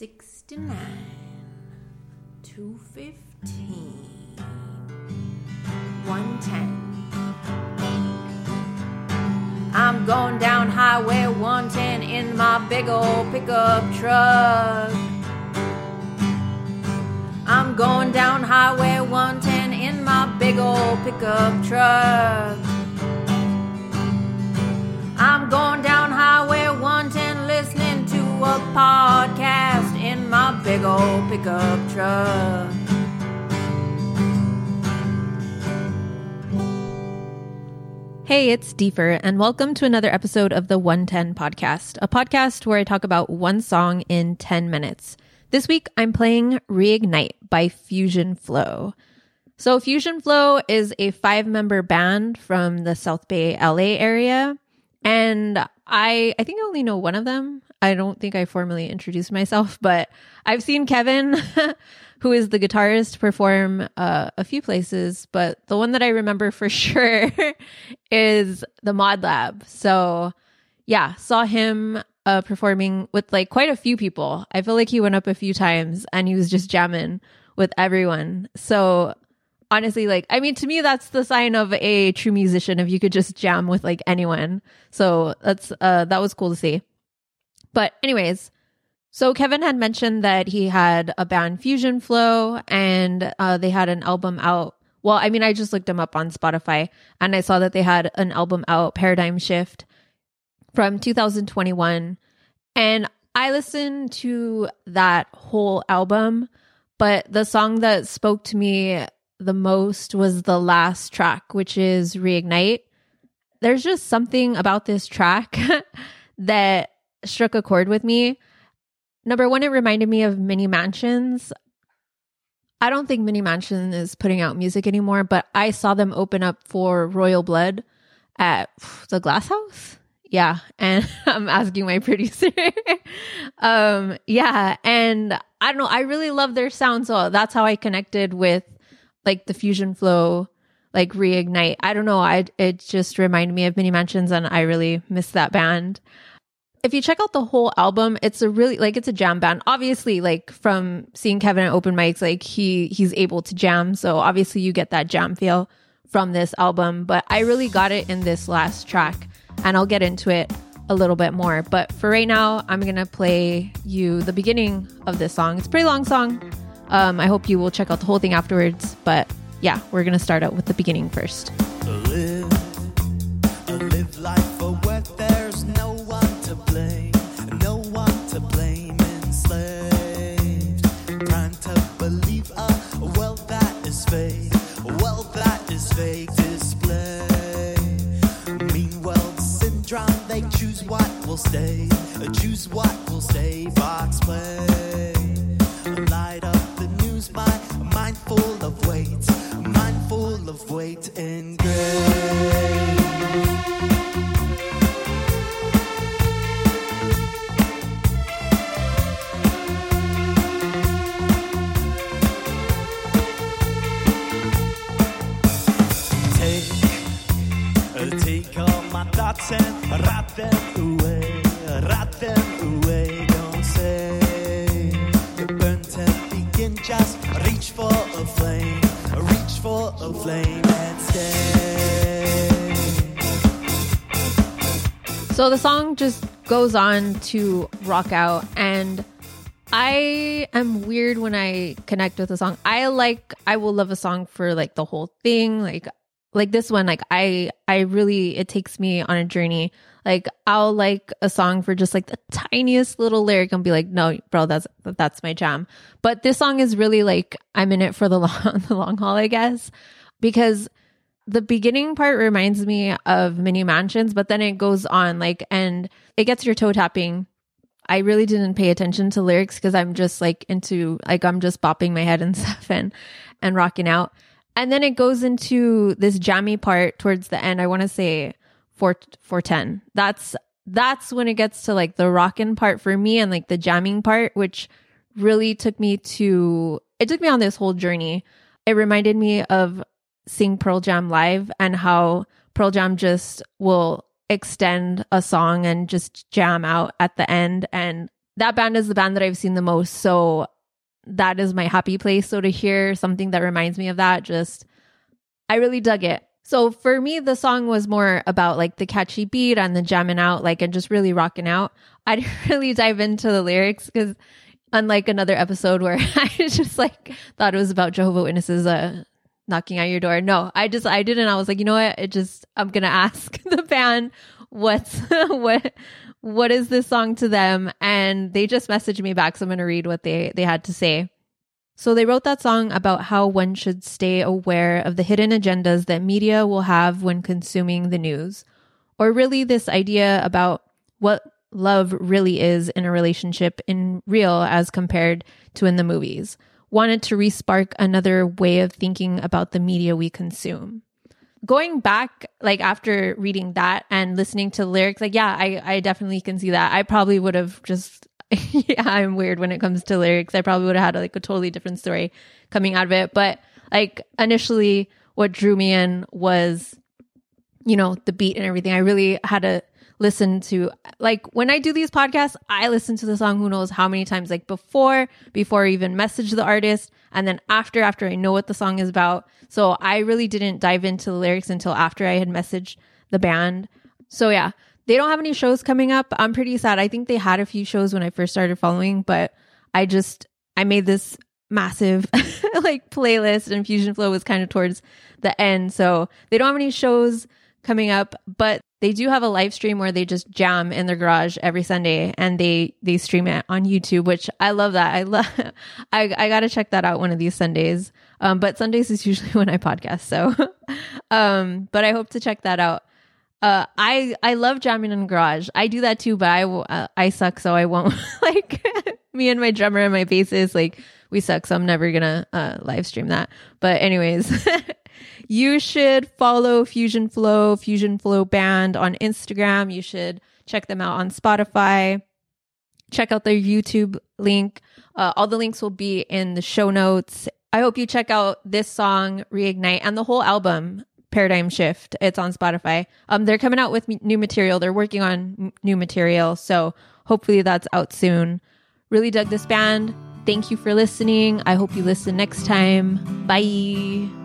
69, 215, 110. I'm going down Highway 110 in my big old pickup truck. I'm going down Highway 110 in my big old pickup truck. Big old pickup truck. Hey, it's Deefur, and welcome to another episode of the 110 Podcast, a podcast where I talk about one song in 10 minutes. This week, I'm playing Reignite by Fusion Flow. So, Fusion Flow is a five member band from the South Bay, LA area. And I, I think I only know one of them. I don't think I formally introduced myself, but I've seen Kevin, who is the guitarist, perform uh, a few places. But the one that I remember for sure is the Mod Lab. So, yeah, saw him uh, performing with like quite a few people. I feel like he went up a few times and he was just jamming with everyone. So, honestly like i mean to me that's the sign of a true musician if you could just jam with like anyone so that's uh that was cool to see but anyways so kevin had mentioned that he had a band fusion flow and uh they had an album out well i mean i just looked them up on spotify and i saw that they had an album out paradigm shift from 2021 and i listened to that whole album but the song that spoke to me the most was the last track, which is Reignite. There's just something about this track that struck a chord with me. Number one, it reminded me of Mini Mansions. I don't think Mini Mansion is putting out music anymore, but I saw them open up for Royal Blood at the Glass House. Yeah, and I'm asking my producer. um, yeah, and I don't know, I really love their sound, so that's how I connected with like the fusion flow like reignite i don't know i it just reminded me of mini mansions and i really miss that band if you check out the whole album it's a really like it's a jam band. Obviously like from seeing kevin at open mics like he he's able to jam. So obviously you get that jam feel from this album. But i really got it in this last track and i'll get into it a little bit more. But for right now i'm gonna play you the beginning of this song. It's a pretty long song. Um, I hope you will check out the whole thing afterwards. But yeah, we're going to start out with the beginning first. They choose what will stay, choose what will stay, box play. Light up the news, my mind full of weight, mind full of weight and gray. So the song just goes on to rock out and I am weird when I connect with a song. I like I will love a song for like the whole thing. Like like this one, like I I really it takes me on a journey. Like I'll like a song for just like the tiniest little lyric and be like, no, bro, that's that's my jam. But this song is really like I'm in it for the long the long haul, I guess. Because the beginning part reminds me of mini mansions, but then it goes on like and it gets your toe tapping. I really didn't pay attention to lyrics because I'm just like into like I'm just bopping my head and stuff and and rocking out. And then it goes into this jammy part towards the end. I want to say four four ten. That's that's when it gets to like the rockin' part for me and like the jamming part, which really took me to it took me on this whole journey. It reminded me of seeing Pearl Jam live and how Pearl Jam just will extend a song and just jam out at the end and that band is the band that I've seen the most. So that is my happy place. So to hear something that reminds me of that, just, I really dug it. So for me, the song was more about like the catchy beat and the jamming out, like, and just really rocking out. I didn't really dive into the lyrics because unlike another episode where I just like thought it was about Jehovah Witnesses, uh, knocking at your door. No, I just, I didn't. I was like, you know what? It just, I'm to ask the band what's, what, what is this song to them? And they just messaged me back. So I'm going to read what they, they had to say. So they wrote that song about how one should stay aware of the hidden agendas that media will have when consuming the news, or really this idea about what love really is in a relationship in real as compared to in the movies. Wanted to respark another way of thinking about the media we consume. Going back, like after reading that and listening to lyrics, like, yeah, I, I definitely can see that. I probably would have just yeah, I'm weird when it comes to lyrics. I probably would have had like a totally different story coming out of it. But like initially, what drew me in was, you know, the beat and everything. I really had to listen to like when I do these podcasts, I listen to the song who knows how many times, like before, before I even message the artist, and then after, after I know what the song is about. So I really didn't dive into the lyrics until after I had messaged the band. So yeah, they don't have any shows coming up. I'm pretty sad. I think they had a few shows when I first started following, but I just I made this massive like playlist and Fusion Flow was kind of towards the end. So they don't have any shows coming up, but they do have a live stream where they just jam in their garage every Sunday and they they stream it on YouTube, which I love that. I love I I got to check that out one of these Sundays. Um but Sundays is usually when I podcast. So um but I hope to check that out. Uh, I I love jamming in the garage. I do that too, but I uh, I suck, so I won't. like me and my drummer and my bassist, like we suck, so I'm never gonna uh, live stream that. But anyways, you should follow Fusion Flow, Fusion Flow Band on Instagram. You should check them out on Spotify. Check out their YouTube link. Uh, all the links will be in the show notes. I hope you check out this song, Reignite, and the whole album. Paradigm Shift. It's on Spotify. Um, they're coming out with new material. They're working on m- new material, so hopefully that's out soon. Really dug this band. Thank you for listening. I hope you listen next time. Bye.